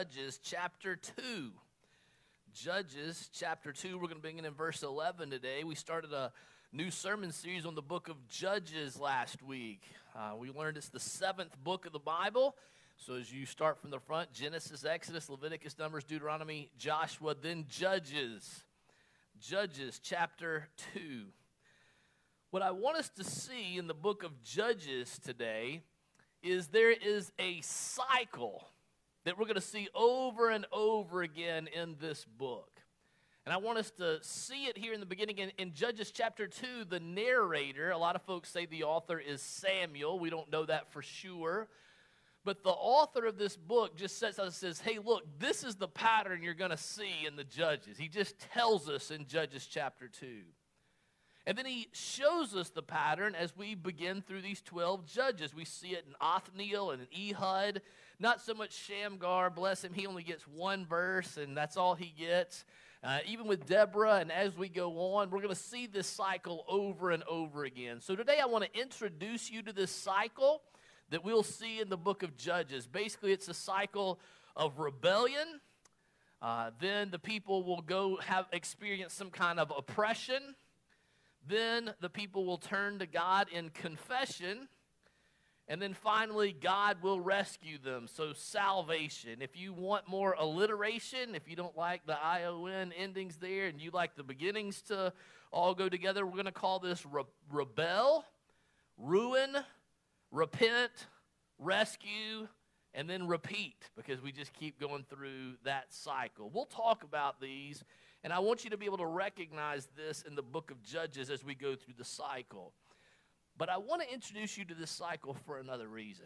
Judges chapter 2. Judges chapter 2, we're going to begin in verse 11 today. We started a new sermon series on the book of Judges last week. Uh, we learned it's the seventh book of the Bible. So as you start from the front, Genesis, Exodus, Leviticus, Numbers, Deuteronomy, Joshua, then Judges. Judges chapter 2. What I want us to see in the book of Judges today is there is a cycle that we're going to see over and over again in this book. And I want us to see it here in the beginning. In, in, Judges chapter 2, the narrator, a lot of folks say the author is Samuel. We don't know that for sure. But the author of this book just sets says, says, hey, look, this is the pattern you're going to see in the Judges. He just tells us in Judges chapter 2. And then he shows us the pattern as we begin through these 12 judges. We see it in Othniel and in Ehud. Not so much Shamgar, bless him, he only gets one verse, and that's all he gets. Uh, even with Deborah, and as we go on, we're going to see this cycle over and over again. So today I want to introduce you to this cycle that we'll see in the book of Judges. Basically, it's a cycle of rebellion. Uh, then the people will go have experience some kind of oppression then the people will turn to God in confession. And then finally, God will rescue them. So, salvation. If you want more alliteration, if you don't like the ION endings there and you like the beginnings to all go together, we're going to call this re- rebel, ruin, repent, rescue, and then repeat because we just keep going through that cycle. We'll talk about these and I want you to be able to recognize this in the book of Judges as we go through the cycle. But I want to introduce you to this cycle for another reason.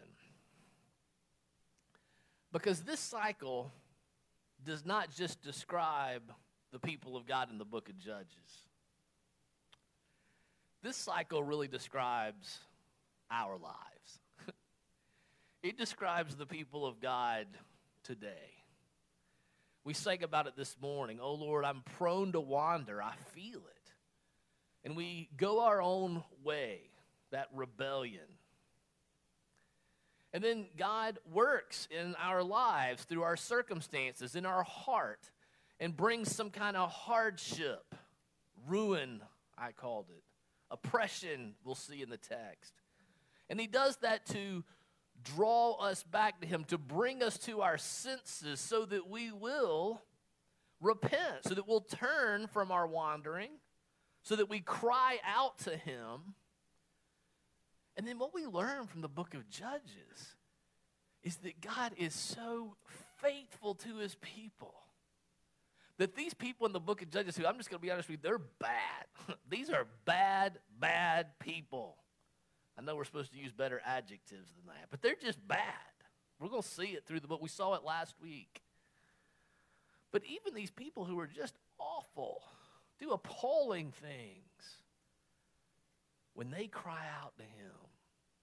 Because this cycle does not just describe the people of God in the book of Judges. This cycle really describes our lives. it describes the people of God today. We sang about it this morning. Oh Lord, I'm prone to wander. I feel it. And we go our own way, that rebellion. And then God works in our lives through our circumstances, in our heart, and brings some kind of hardship, ruin, I called it, oppression, we'll see in the text. And He does that to draw us back to Him, to bring us to our senses so that we will repent, so that we'll turn from our wandering, so that we cry out to Him. And then what we learn from the book of Judges is that God is so faithful to His people. That these people in the book of Judges, who I'm just going to be honest with you, they're bad. these are bad, bad people. I know we're supposed to use better adjectives than that, but they're just bad. We're going to see it through the book. We saw it last week. But even these people who are just awful, do appalling things, when they cry out to Him,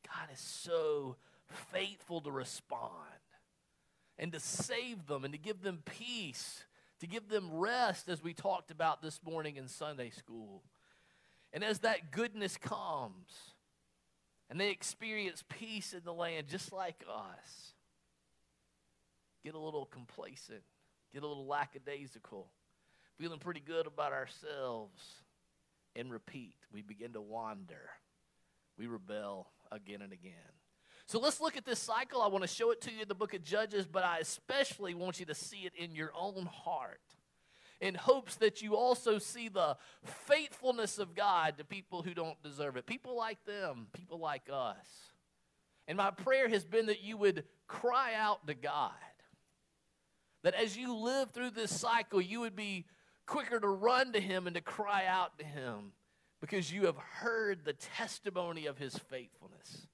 God is so faithful to respond and to save them and to give them peace, to give them rest, as we talked about this morning in Sunday school. And as that goodness comes, and they experience peace in the land just like us. Get a little complacent, get a little lackadaisical, feeling pretty good about ourselves, and repeat. We begin to wander. We rebel again and again. So let's look at this cycle. I want to show it to you in the book of Judges, but I especially want you to see it in your own heart in hopes that you also see the faithfulness of God to people who don't deserve it. People like them, people like us. And my prayer has been that you would cry out to God. That as you live through this cycle, you would be quicker to run to Him and to cry out to Him because you have heard the testimony of His faithfulness.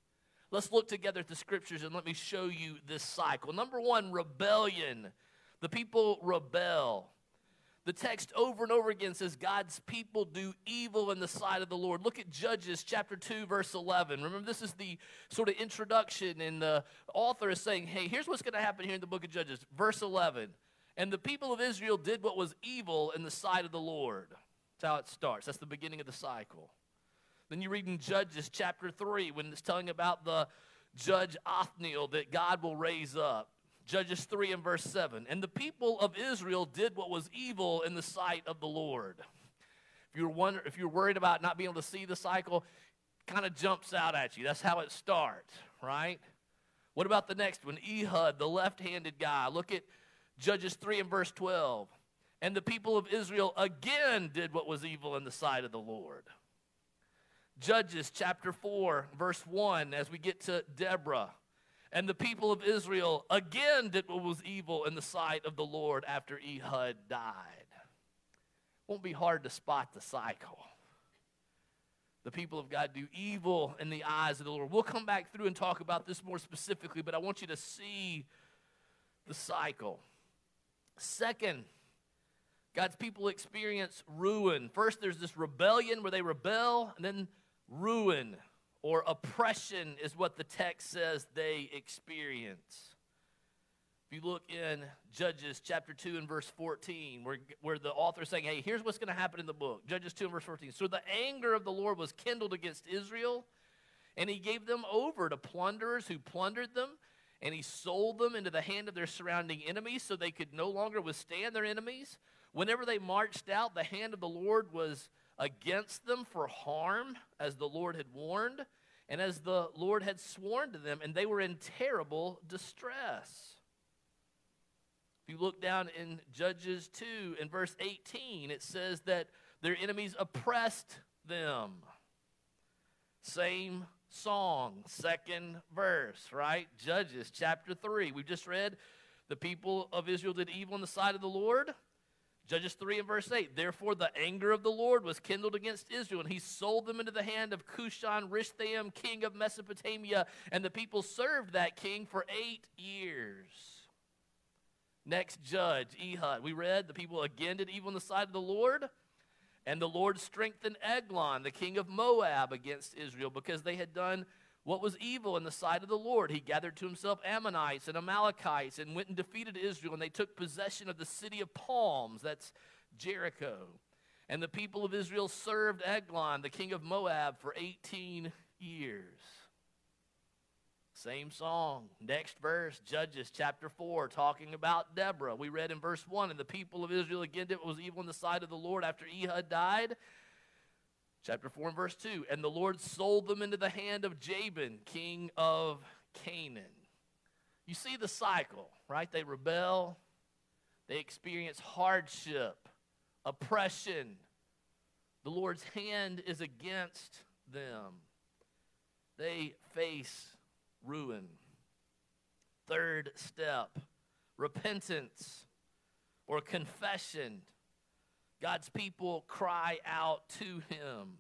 Let's look together at the scriptures and let me show you this cycle. Number one, rebellion. The people rebel. The text over and over again says God's people do evil in the sight of the Lord. Look at Judges chapter 2, verse 11. Remember, this is the sort of introduction, and the author is saying, hey, here's what's going to happen here in the book of Judges. Verse 11. And the people of Israel did what was evil in the sight of the Lord. That's how it starts. That's the beginning of the cycle. Then you read in Judges chapter 3 when it's telling about the judge Othniel that God will raise up. Judges 3 and verse 7. And the people of Israel did what was evil in the sight of the Lord. If you're, wonder, if you're worried about not being able to see the cycle, kind of jumps out at you. That's how it starts, right? What about the next one? Ehud, the left handed guy. Look at Judges 3 and verse 12. And the people of Israel again did what was evil in the sight of the Lord. Judges chapter 4, verse 1, as we get to Deborah. And the people of Israel again did what was evil in the sight of the Lord after Ehud died. Won't be hard to spot the cycle. The people of God do evil in the eyes of the Lord. We'll come back through and talk about this more specifically, but I want you to see the cycle. Second, God's people experience ruin. First, there's this rebellion where they rebel, and then ruin or oppression is what the text says they experience. If you look in Judges chapter 2 and verse 14, where, where the author is saying, hey, here's what's going to happen in the book. Judges 2 and verse 14. So the anger of the Lord was kindled against Israel, and he gave them over to plunderers who plundered them, and he sold them into the hand of their surrounding enemies so they could no longer withstand their enemies. Whenever they marched out, the hand of the Lord was against them for harm, as the Lord had warned, and as the Lord had sworn to them, and they were in terrible distress. If you look down in Judges 2 in verse 18, it says that their enemies oppressed them. Same song, second verse, right? Judges chapter 3. We've just read the people of Israel did evil in the sight of the Lord. Judges 3 and verse 8. Therefore, the anger of the Lord was kindled against Israel, and he sold them into the hand of Cushan Rishathaim, king of Mesopotamia, and the people served that king for eight years. Next judge, Ehud. We read the people again did evil in the sight of the Lord. And the Lord strengthened Eglon, the king of Moab, against Israel because they had done what was evil in the sight of the Lord. He gathered to himself Ammonites and Amalekites and went and defeated Israel, and they took possession of the city of palms. That's Jericho. And the people of Israel served Eglon, the king of Moab, for 18 years. Same song. Next verse, Judges chapter 4, talking about Deborah. We read in verse 1 And the people of Israel again did what was evil in the sight of the Lord after Ehud died. Chapter 4 and verse 2 And the Lord sold them into the hand of Jabin, king of Canaan. You see the cycle, right? They rebel, they experience hardship, oppression. The Lord's hand is against them. They face ruin. Third step repentance or confession. God's people cry out to him.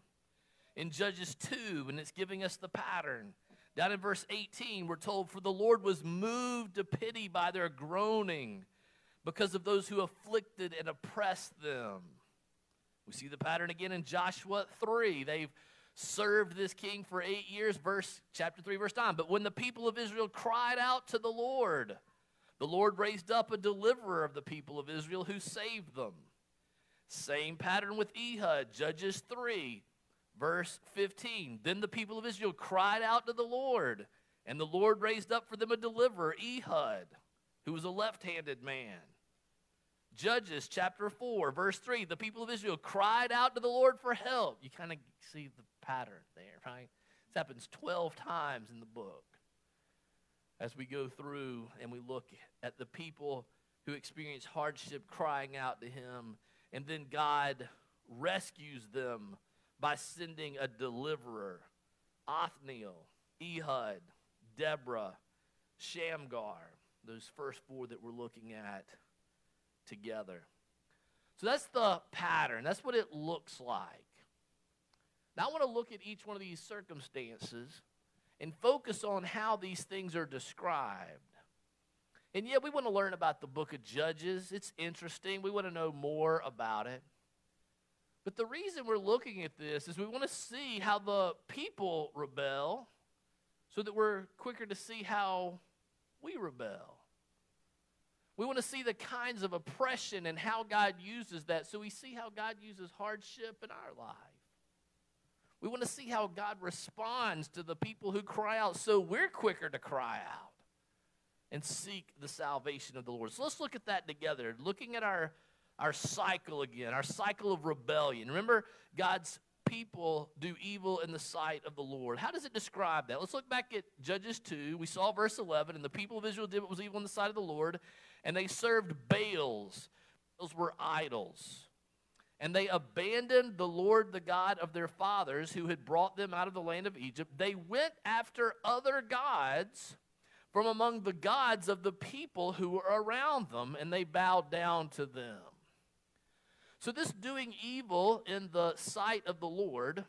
In Judges 2, and it's giving us the pattern. Down in verse 18, we're told, For the Lord was moved to pity by their groaning because of those who afflicted and oppressed them. We see the pattern again in Joshua 3. They've served this king for eight years, verse chapter 3, verse 9. But when the people of Israel cried out to the Lord, the Lord raised up a deliverer of the people of Israel who saved them. Same pattern with Ehud, Judges 3, verse 15. Then the people of Israel cried out to the Lord, and the Lord raised up for them a deliverer, Ehud, who was a left handed man. Judges chapter 4, verse 3. The people of Israel cried out to the Lord for help. You kind of see the pattern there, right? This happens 12 times in the book as we go through and we look at the people who experience hardship crying out to him, and then God rescues them by sending a deliverer Othniel, Ehud, Deborah, Shamgar, those first four that we're looking at together. So that's the pattern. That's what it looks like. Now, I want to look at each one of these circumstances and focus on how these things are described. And yeah, we want to learn about the book of Judges. It's interesting. We want to know more about it. But the reason we're looking at this is we want to see how the people rebel so that we're quicker to see how we rebel. We want to see the kinds of oppression and how God uses that so we see how God uses hardship in our life. We want to see how God responds to the people who cry out so we're quicker to cry out. And seek the salvation of the Lord. So let's look at that together, looking at our, our cycle again, our cycle of rebellion. Remember, God's people do evil in the sight of the Lord. How does it describe that? Let's look back at Judges 2. We saw verse 11, and the people of Israel did what was evil in the sight of the Lord, and they served Baals. Those were idols. And they abandoned the Lord, the God of their fathers, who had brought them out of the land of Egypt. They went after other gods from among the gods of the people who were around them, and they bowed down to them. So, this doing evil in the sight of the Lord,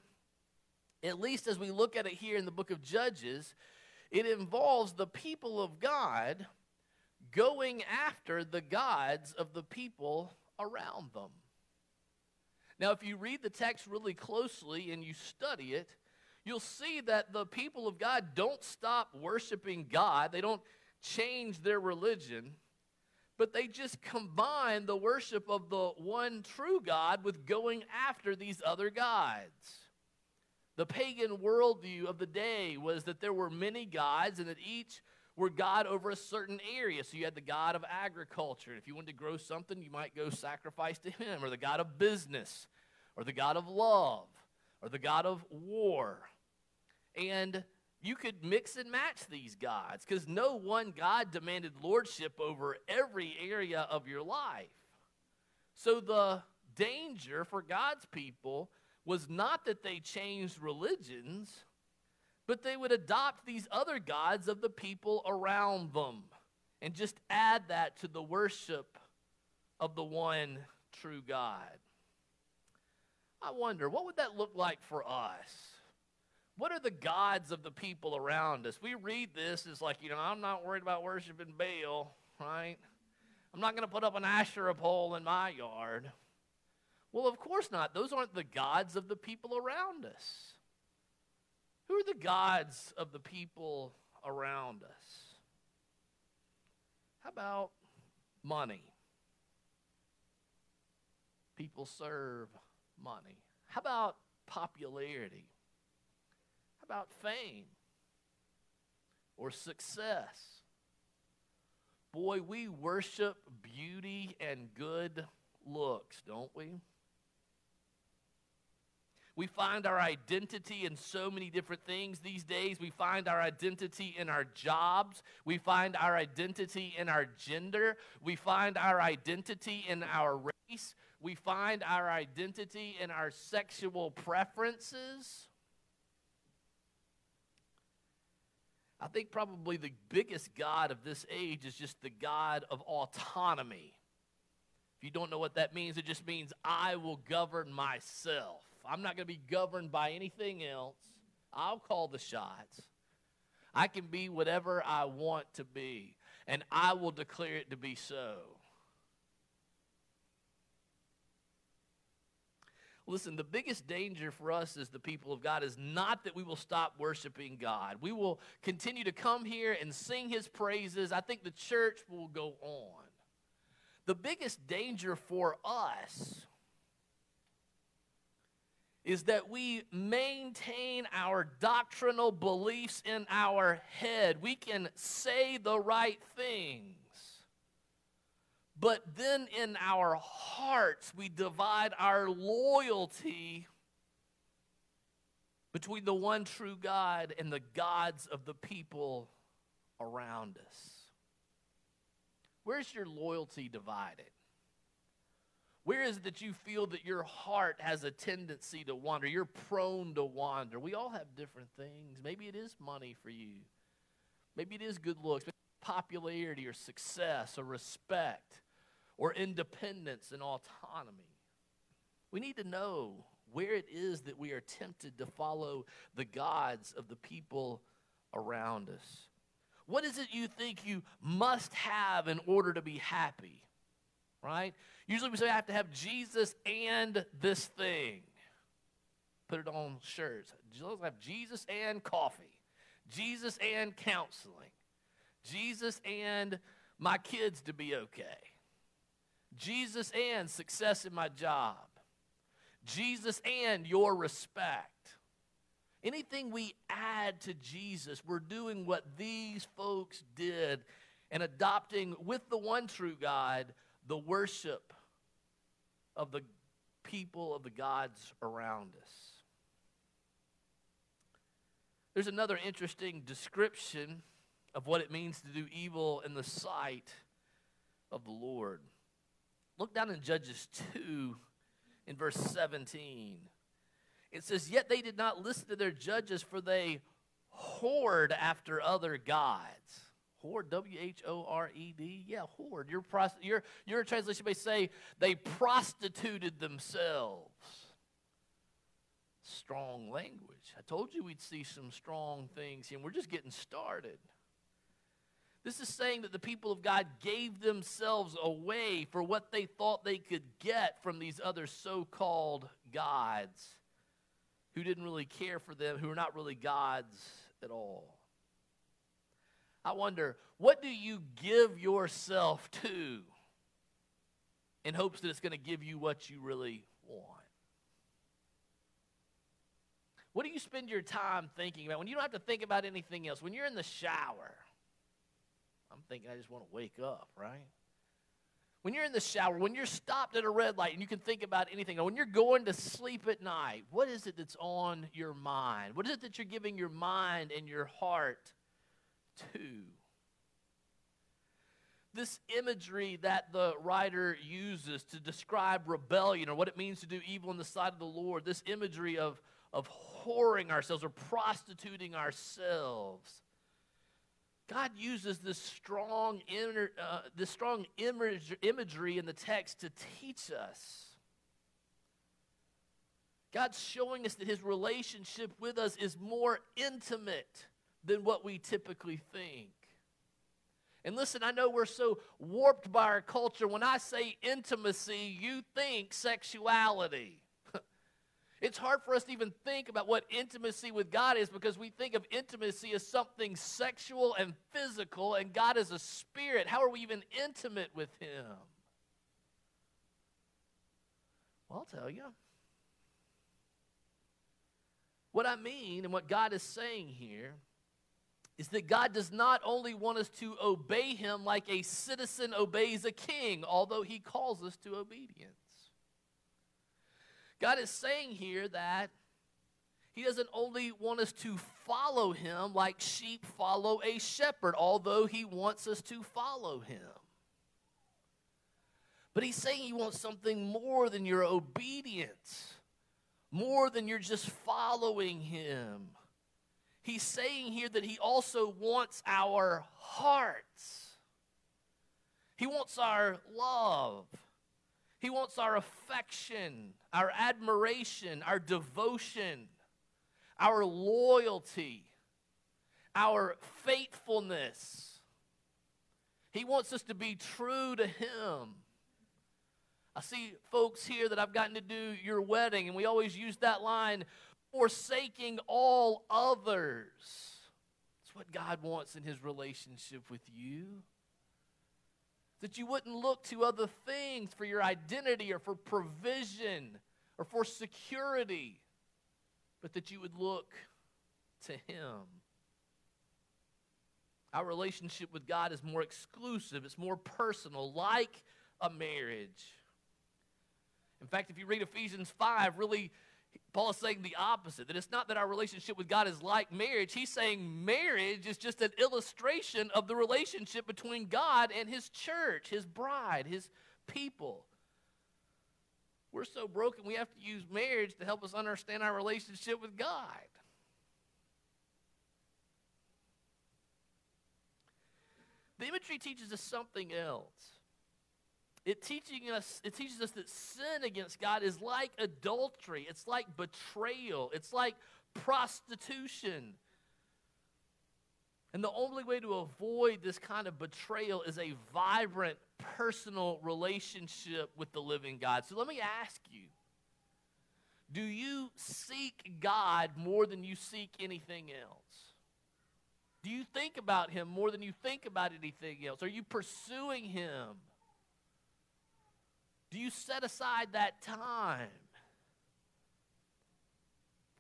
at least as we look at it here in the book of Judges, it involves the people of God going after the gods of the people around them. Now, if you read the text really closely and you study it, you'll see that the people of God don't stop worshiping God. They don't change their religion, but they just combine the worship of the one true God with going after these other gods. The pagan worldview of the day was that there were many gods and that each were God over a certain area. So you had the God of agriculture. If you wanted to grow something, you might go sacrifice to him, or the God of business, or the God of love, or the God of war. And you could mix and match these gods because no one God demanded lordship over every area of your life. So the danger for God's people was not that they changed religions but they would adopt these other gods of the people around them and just add that to the worship of the one true God. I wonder, what would that look like for us? What are the gods of the people around us? We read this as like, you know, I'm not worried about worshiping Baal, right? I'm not going to put up an Asherah pole in my yard. Well, of course not. Those aren't the gods of the people around us. Who are the gods of the people around us? How about money? People serve money. How about popularity? About fame or success? Boy, we worship beauty and good looks, don't we? We find our identity in so many different things these days. We find our identity in our jobs. We find our identity in our gender. We find our identity in our race. We find our identity in our sexual preferences. I think probably the biggest God of this age is just the God of autonomy. If you don't know what that means, it just means I will govern myself. I'm not going to be governed by anything else. I'll call the shots. I can be whatever I want to be, and I will declare it to be so. Listen, the biggest danger for us as the people of God is not that we will stop worshiping God. We will continue to come here and sing his praises. I think the church will go on. The biggest danger for us is that we maintain our doctrinal beliefs in our head. We can say the right things. But then in our hearts, we divide our loyalty between the one true God and the gods of the people around us. Where's your loyalty divided? Where is it that you feel that your heart has a tendency to wander? You're prone to wander. We all have different things. Maybe it is money for you. Maybe it is good looks, popularity or success or respect or independence and autonomy. We need to know where it is that we are tempted to follow the gods of the people around us. What is it you think you must have in order to be happy? Right? Usually we say I have to have Jesus and this thing. Put it on shirts. Let's have Jesus and coffee, Jesus and counseling, Jesus and my kids to be okay, Jesus and success in my job, Jesus and your respect. Anything we add to Jesus, we're doing what these folks did and adopting with the one true God the worship of the people of the gods around us. There's another interesting description of what it means to do evil in the sight of the Lord. Look down in Judges 2 in verse 17. It says, Yet they did not listen to their judges, for they whored after other gods. Whored, W H O R E D. Yeah, whored. Your, your, your translation may say they prostituted themselves. Strong language. I told you we'd see some strong things and we're just getting started. This is saying that the people of God gave themselves away for what they thought they could get from these other so called gods who didn't really care for them, who are not really gods at all. I wonder, what do you give yourself to in hopes that it's going to give you what you really want? What do you spend your time thinking about when you don't have to think about anything else? When you're in the shower, I'm thinking I just want to wake up, right? When you're in the shower, when you're stopped at a red light and you can think about anything, when you're going to sleep at night, what is it that's on your mind? What is it that you're giving your mind and your heart to? This imagery that the writer uses to describe rebellion or what it means to do evil in the sight of the Lord, this imagery of, of whoring ourselves or prostituting ourselves God uses this strong, inner, uh, this strong image, imagery in the text to teach us. God's showing us that his relationship with us is more intimate than what we typically think. And listen, I know we're so warped by our culture. When I say intimacy, you think sexuality. It's hard for us to even think about what intimacy with God is because we think of intimacy as something sexual and physical, and God is a spirit. How are we even intimate with Him? Well, I'll tell you. What I mean and what God is saying here is that God does not only want us to obey Him like a citizen obeys a king, although He calls us to obedience. God is saying here that He doesn't only want us to follow Him like sheep follow a shepherd, although He wants us to follow Him. But He's saying He wants something more than your obedience, more than you're just following Him. He's saying here that He also wants our hearts. He wants our love. He wants our affection, our admiration, our devotion, our loyalty, our faithfulness. He wants us to be true to Him. I see folks here that I've gotten to do your wedding, and we always use that line forsaking all others. It's what God wants in His relationship with you that you wouldn't look to other things for your identity or for provision or for security, but that you would look to Him. Our relationship with God is more exclusive, it's more personal, like a marriage. In fact, if you read Ephesians 5, really Paul is saying the opposite that it's not that our relationship with God is like marriage. He's saying marriage is just an illustration of the relationship between God and His church, His bride, His people. We're so broken, we have to use marriage to help us understand our relationship with God. The imagery teaches us something else. It teaching us it teaches us that sin against God is like adultery. It's like betrayal. It's like prostitution. And the only way to avoid this kind of betrayal is a vibrant personal relationship with the living God. So let me ask you do you seek God more than you seek anything else? Do you think about Him more than you think about anything else? Are you pursuing Him? Do you set aside that time?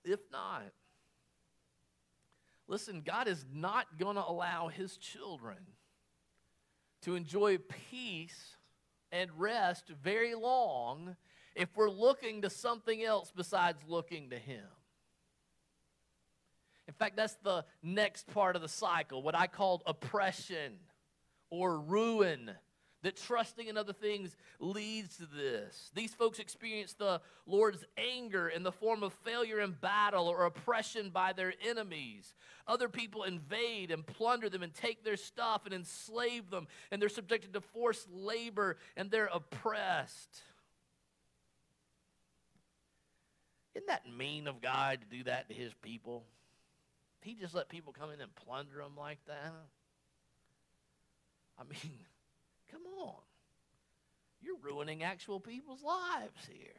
If not, listen, God is not going to allow his children to enjoy peace and rest very long if we're looking to something else besides looking to Him. In fact, that's the next part of the cycle, what I called oppression or ruin that trusting in other things leads to this. These folks experience the Lord's anger in the form of failure in battle or oppression by their enemies. Other people invade and plunder them and take their stuff and enslave them, and they're subjected to forced labor and they're oppressed. Isn't that mean of God to do that to his people? He just let people come in and plunder them like that? I mean, Come on. You're ruining actual people's lives here.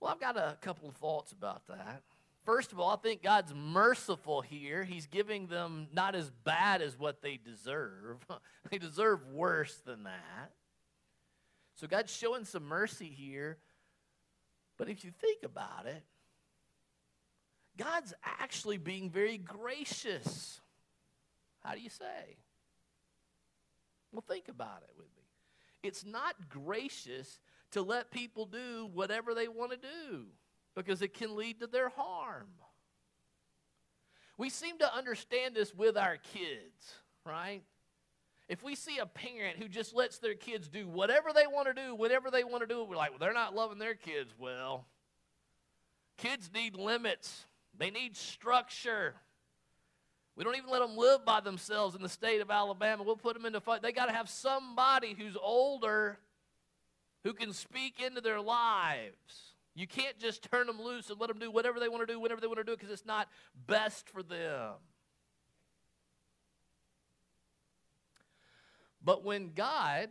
Well, I've got a couple of thoughts about that. First of all, I think God's merciful here. He's giving them not as bad as what they deserve, they deserve worse than that. So God's showing some mercy here. But if you think about it, God's actually being very gracious. How do you say? Well, think about it with me. It's not gracious to let people do whatever they want to do because it can lead to their harm. We seem to understand this with our kids, right? If we see a parent who just lets their kids do whatever they want to do, whatever they want to do, we're like, well, they're not loving their kids well. Kids need limits, they need structure. We don't even let them live by themselves in the state of Alabama. We'll put them into fight. They got to have somebody who's older who can speak into their lives. You can't just turn them loose and let them do whatever they want to do, whenever they want to do it, because it's not best for them. But when God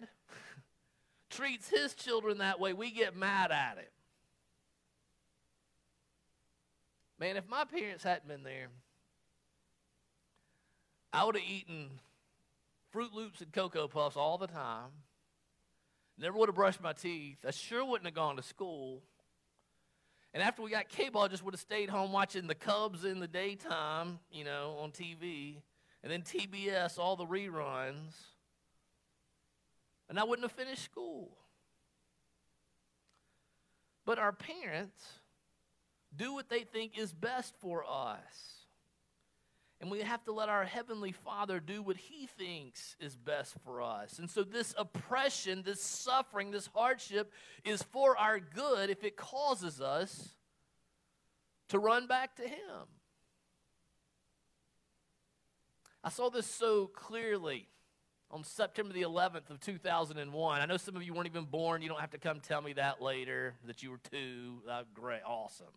treats his children that way, we get mad at him. Man, if my parents hadn't been there, I would have eaten Froot Loops and Cocoa Puffs all the time. Never would have brushed my teeth. I sure wouldn't have gone to school. And after we got cable, I just would have stayed home watching the Cubs in the daytime, you know, on TV. And then TBS, all the reruns. And I wouldn't have finished school. But our parents do what they think is best for us. And we have to let our Heavenly Father do what He thinks is best for us. And so, this oppression, this suffering, this hardship is for our good if it causes us to run back to Him. I saw this so clearly on September the 11th of 2001. I know some of you weren't even born. You don't have to come tell me that later that you were two. Uh, great, awesome.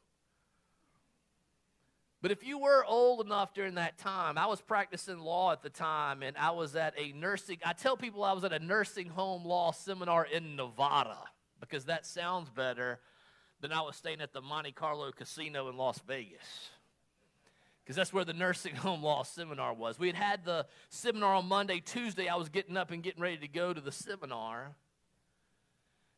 But if you were old enough during that time, I was practicing law at the time, and I was at a nursing, I tell people I was at a nursing home law seminar in Nevada because that sounds better than I was staying at the Monte Carlo Casino in Las Vegas. Because that's where the nursing home law seminar was. We had had the seminar on Monday. Tuesday, I was getting up and getting ready to go to the seminar.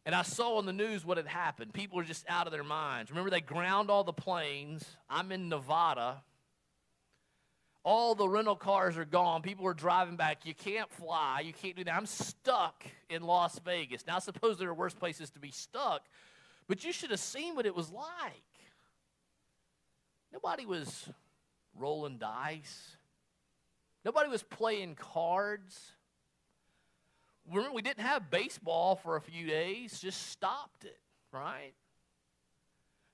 And I saw on the news what had happened. People were just out of their minds. Remember, they ground all the planes. I'm in Nevada. All the rental cars are gone. People are driving back. You can't fly. You can't do that. I'm stuck in Las Vegas. Now, I suppose there are worse places to be stuck, but you should have seen what it was like. Nobody was rolling dice, nobody was playing cards remember we didn't have baseball for a few days, just stopped it, right?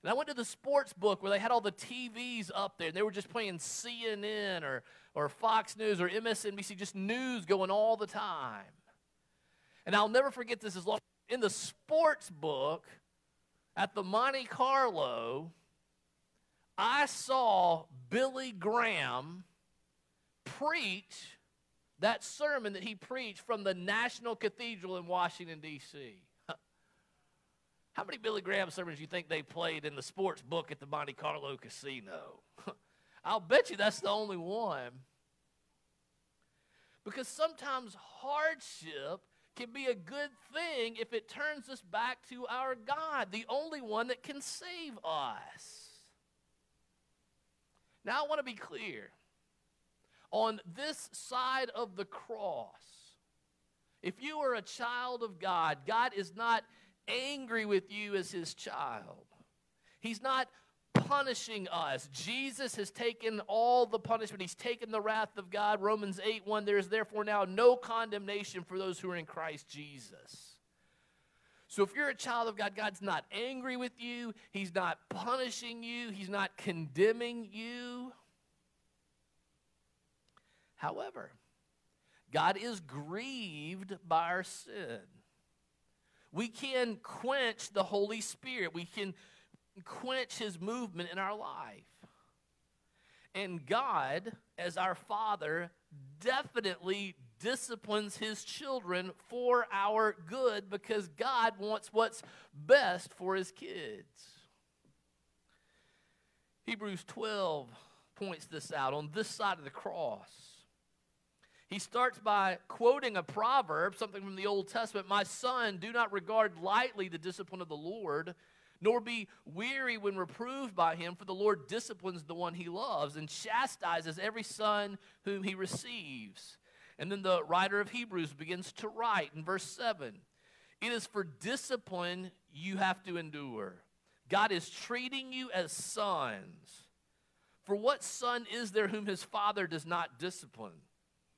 And I went to the sports book where they had all the TVs up there, and they were just playing CNN or, or Fox News or MSNBC, just news going all the time. And I'll never forget this as long in the sports book at the Monte Carlo, I saw Billy Graham preach that sermon that he preached from the National Cathedral in Washington, D.C. How many Billy Graham sermons do you think they played in the sports book at the Monte Carlo Casino? I'll bet you that's the only one. Because sometimes hardship can be a good thing if it turns us back to our God, the only one that can save us. Now, I want to be clear on this side of the cross, if you are a child of God, God is not angry with you as his child. He's not punishing us. Jesus has taken all the punishment. He's taken the wrath of God. Romans 8 1 There is therefore now no condemnation for those who are in Christ Jesus. So if you're a child of God, God's not angry with you, He's not punishing you, He's not condemning you. However, God is grieved by our sin. We can quench the Holy Spirit. We can quench his movement in our life. And God, as our Father, definitely disciplines his children for our good because God wants what's best for his kids. Hebrews 12 points this out on this side of the cross. He starts by quoting a proverb, something from the Old Testament My son, do not regard lightly the discipline of the Lord nor be weary when reproved by him, for the Lord disciplines the one he loves and chastises every son whom he receives. And then the writer of Hebrews begins to write in verse 7 It is for discipline you have to endure. God is treating you as sons. For what son is there whom his father does not discipline?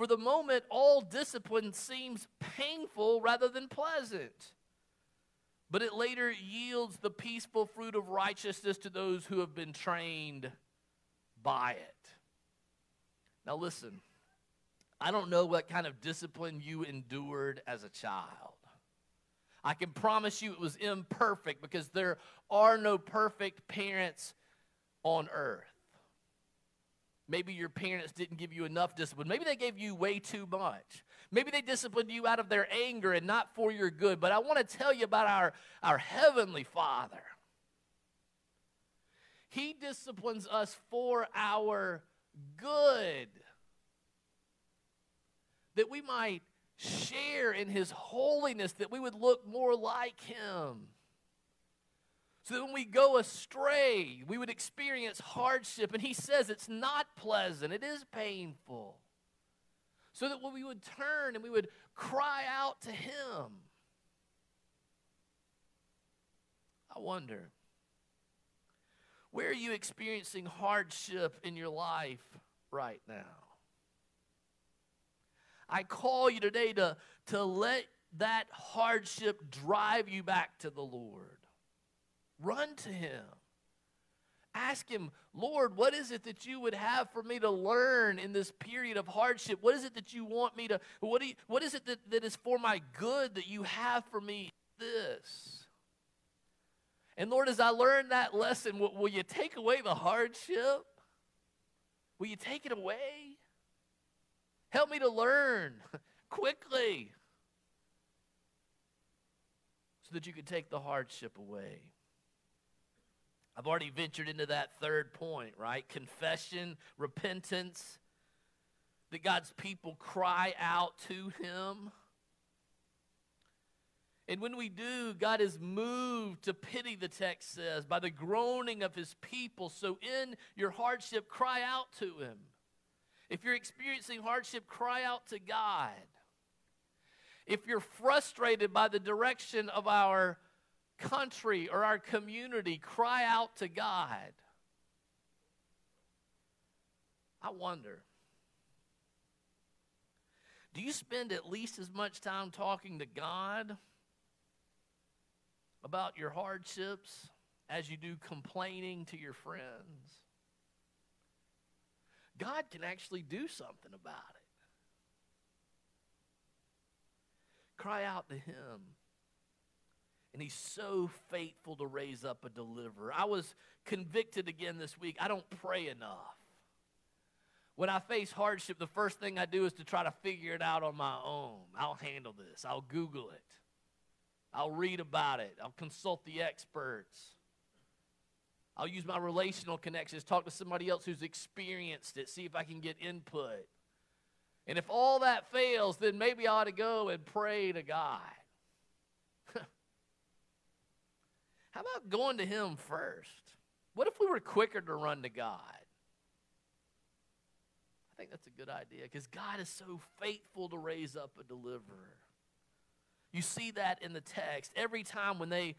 For the moment, all discipline seems painful rather than pleasant but it later yields the peaceful fruit of righteousness to those who have been trained by it. Now, listen, I don't know what kind of discipline you endured as a child. I can promise you it was imperfect because there are no perfect parents on earth. Maybe your parents didn't give you enough discipline. Maybe they gave you way too much. Maybe they disciplined you out of their anger and not for your good. But I want to tell you about our, our Heavenly Father. He disciplines us for our good, that we might share in His holiness, that we would look more like Him. So that when we go astray, we would experience hardship. And he says it's not pleasant, it is painful. So that when we would turn and we would cry out to him. I wonder, where are you experiencing hardship in your life right now? I call you today to, to let that hardship drive you back to the Lord. Run to Him. Ask Him, Lord, what is it that you would have for me to learn in this period of hardship? What is it that you want me to, what, do you, what is it that, that is for my good that you have for me this? And Lord, as I learn that lesson, will, will you take away the hardship? Will you take it away? Help me to learn quickly so that you can take the hardship away. I've already ventured into that third point, right? Confession, repentance, that God's people cry out to Him. And when we do, God is moved to pity, the text says, by the groaning of His people. So in your hardship, cry out to Him. If you're experiencing hardship, cry out to God. If you're frustrated by the direction of our country or our community cry out to God. I wonder do you spend at least as much time talking to God about your hardships as you do complaining to your friends? God can actually do something about it. Cry out to Him. And he's so faithful to raise up a deliverer. I was convicted again this week. I don't pray enough. When I face hardship, the first thing I do is to try to figure it out on my own. I'll handle this. I'll Google it. I'll read about it. I'll consult the experts. I'll use my relational connections, talk to somebody else who's experienced it, see if I can get input. And if all that fails, then maybe I ought to go and pray to God. How about going to Him first? What if we were quicker to run to God? I think that's a good idea because God is so faithful to raise up a deliverer. You see that in the text. Every time when they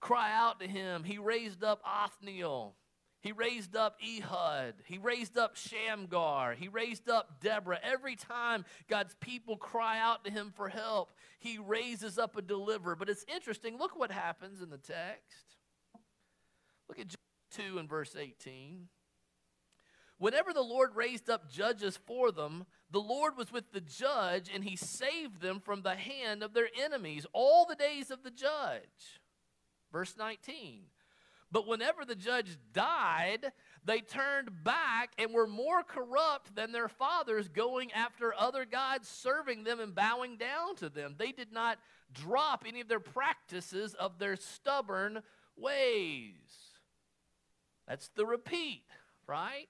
cry out to him, he raised up Othniel. He raised up Ehud. He raised up Shamgar. He raised up Deborah. Every time God's people cry out to him for help, he raises up a deliverer. But it's interesting. Look what happens in the text. Look at 2 and verse 18. Whenever the Lord raised up judges for them, the Lord was with the judge, and he saved them from the hand of their enemies all the days of the judge. Verse 19. But whenever the judge died, they turned back and were more corrupt than their fathers, going after other gods, serving them and bowing down to them. They did not drop any of their practices of their stubborn ways. That's the repeat, right?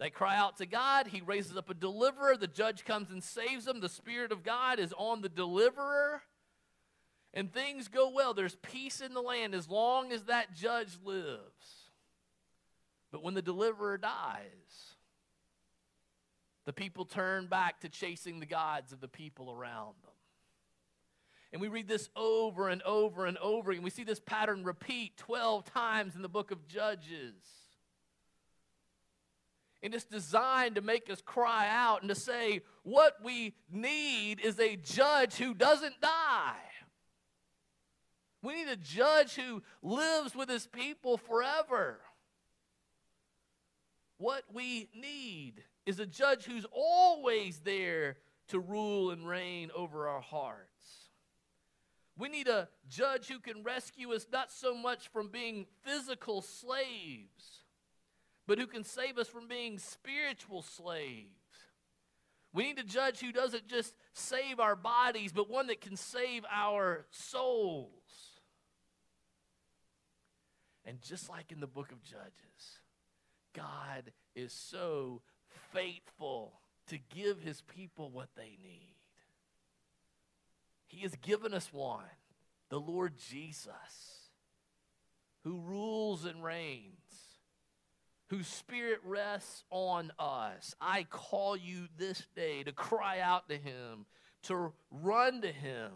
They cry out to God. He raises up a deliverer. The judge comes and saves them. The Spirit of God is on the deliverer. And things go well. There's peace in the land as long as that judge lives. But when the deliverer dies, the people turn back to chasing the gods of the people around them. And we read this over and over and over, and we see this pattern repeat 12 times in the book of Judges. And it's designed to make us cry out and to say, what we need is a judge who doesn't die. We need a judge who lives with his people forever. What we need is a judge who's always there to rule and reign over our hearts. We need a judge who can rescue us not so much from being physical slaves but who can save us from being spiritual slaves. We need a judge who doesn't just save our bodies, but one that can save our souls. And just like in the book of Judges, God is so faithful to give his people what they need. He has given us one, the Lord Jesus, who rules and reigns whose spirit rests on us. I call you this day to cry out to him, to run to him.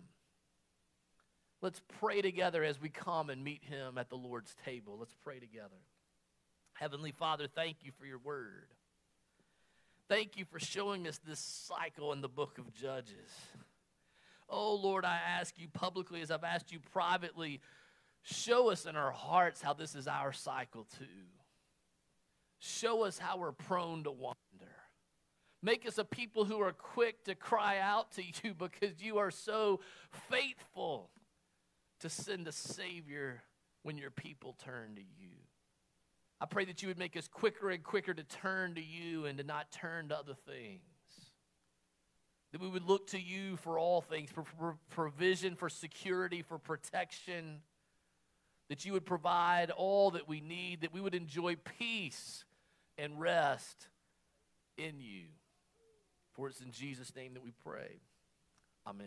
Let's pray together as we come and meet him at the Lord's table. Let's pray together. Heavenly Father, thank you for your word. Thank you for showing us this cycle in the book of Judges. Oh Lord, I ask you publicly as I've asked you privately, show us in our hearts how this is our cycle too. Show us how we're prone to wander. Make us a people who are quick to cry out to you because you are so faithful to send a Savior when your people turn to you. I pray that you would make us quicker and quicker to turn to you and to not turn to other things. That we would look to you for all things, for, provision, for security, for protection. That you would provide all that we need, that we would enjoy peace and rest in you. For it's in Jesus' name that we pray. Amen.